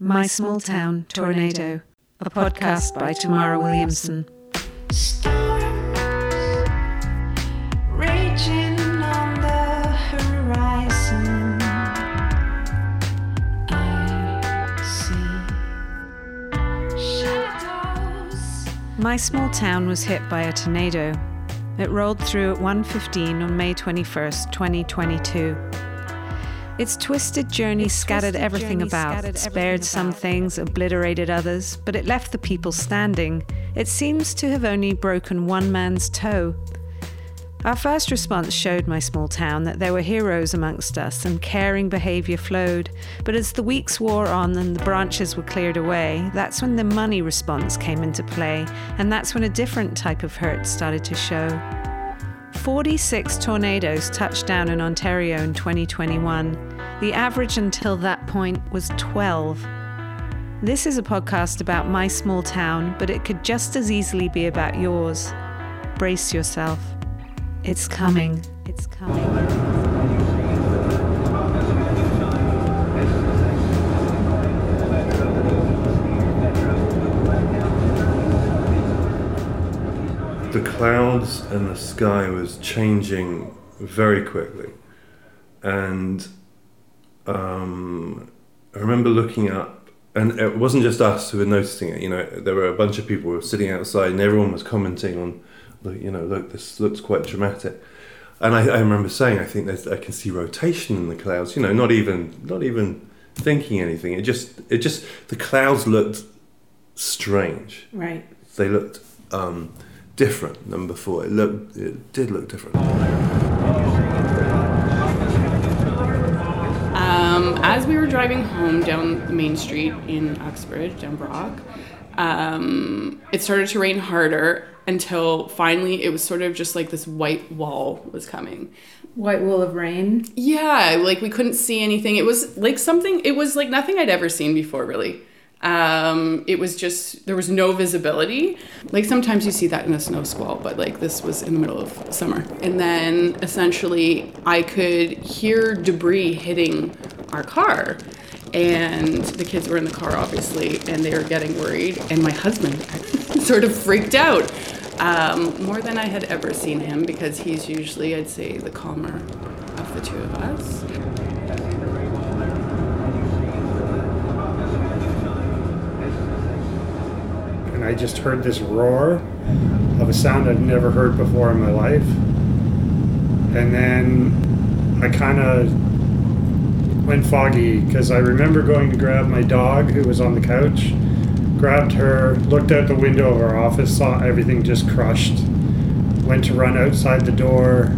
My Small Town Tornado, a podcast by Tamara Williamson. Storms raging on the horizon. I see shadows. My small town was hit by a tornado. It rolled through at 1:15 on May 21st, 2022. Its twisted journey scattered everything about, spared some things, obliterated others, but it left the people standing. It seems to have only broken one man's toe. Our first response showed my small town that there were heroes amongst us and caring behaviour flowed. But as the weeks wore on and the branches were cleared away, that's when the money response came into play, and that's when a different type of hurt started to show. 46 tornadoes touched down in Ontario in 2021. The average until that point was 12. This is a podcast about my small town, but it could just as easily be about yours. Brace yourself. It's coming. It's coming. The clouds and the sky was changing very quickly. And um, i remember looking up and it wasn't just us who were noticing it you know there were a bunch of people who were sitting outside and everyone was commenting on you know look this looks quite dramatic. And I, I remember saying i think there's i can see rotation in the clouds you know not even not even thinking anything. It just it just the clouds looked strange. Right. they looked um, different than before. It looked, it did look different. Um, as we were driving home down the main street in Uxbridge, down Brock, um, it started to rain harder until finally it was sort of just like this white wall was coming. White wall of rain. Yeah, like we couldn't see anything. It was like something, it was like nothing I'd ever seen before, really. Um, it was just, there was no visibility. Like sometimes you see that in a snow squall, but like this was in the middle of summer. And then essentially I could hear debris hitting our car. And the kids were in the car, obviously, and they were getting worried. And my husband sort of freaked out um, more than I had ever seen him because he's usually, I'd say, the calmer of the two of us. I just heard this roar of a sound I'd never heard before in my life. And then I kind of went foggy because I remember going to grab my dog who was on the couch, grabbed her, looked out the window of our office, saw everything just crushed, went to run outside the door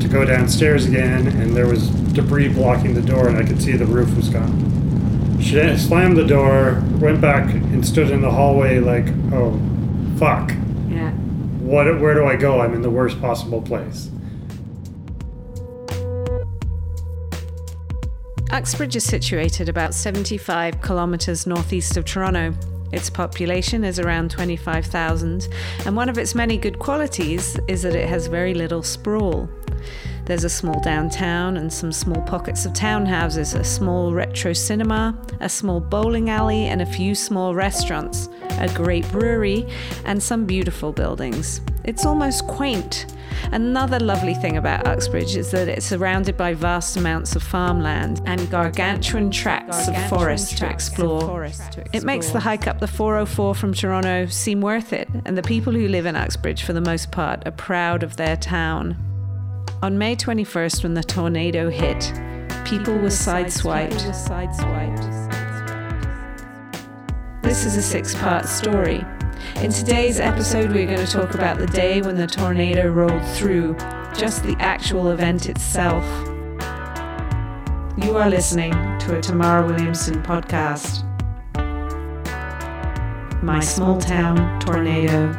to go downstairs again, and there was debris blocking the door, and I could see the roof was gone. She slammed the door, went back and stood in the hallway like, oh, fuck. Yeah. What? Where do I go? I'm in the worst possible place. Uxbridge is situated about 75 kilometres northeast of Toronto. Its population is around 25,000, and one of its many good qualities is that it has very little sprawl. There's a small downtown and some small pockets of townhouses, a small retro cinema, a small bowling alley, and a few small restaurants, a great brewery, and some beautiful buildings. It's almost quaint. Another lovely thing about Uxbridge is that it's surrounded by vast amounts of farmland and gargantuan tracts of forest to explore. It makes the hike up the 404 from Toronto seem worth it, and the people who live in Uxbridge, for the most part, are proud of their town. On May 21st, when the tornado hit, people were sideswiped. This is a six part story. In today's episode, we're going to talk about the day when the tornado rolled through, just the actual event itself. You are listening to a Tamara Williamson podcast. My Small Town Tornado.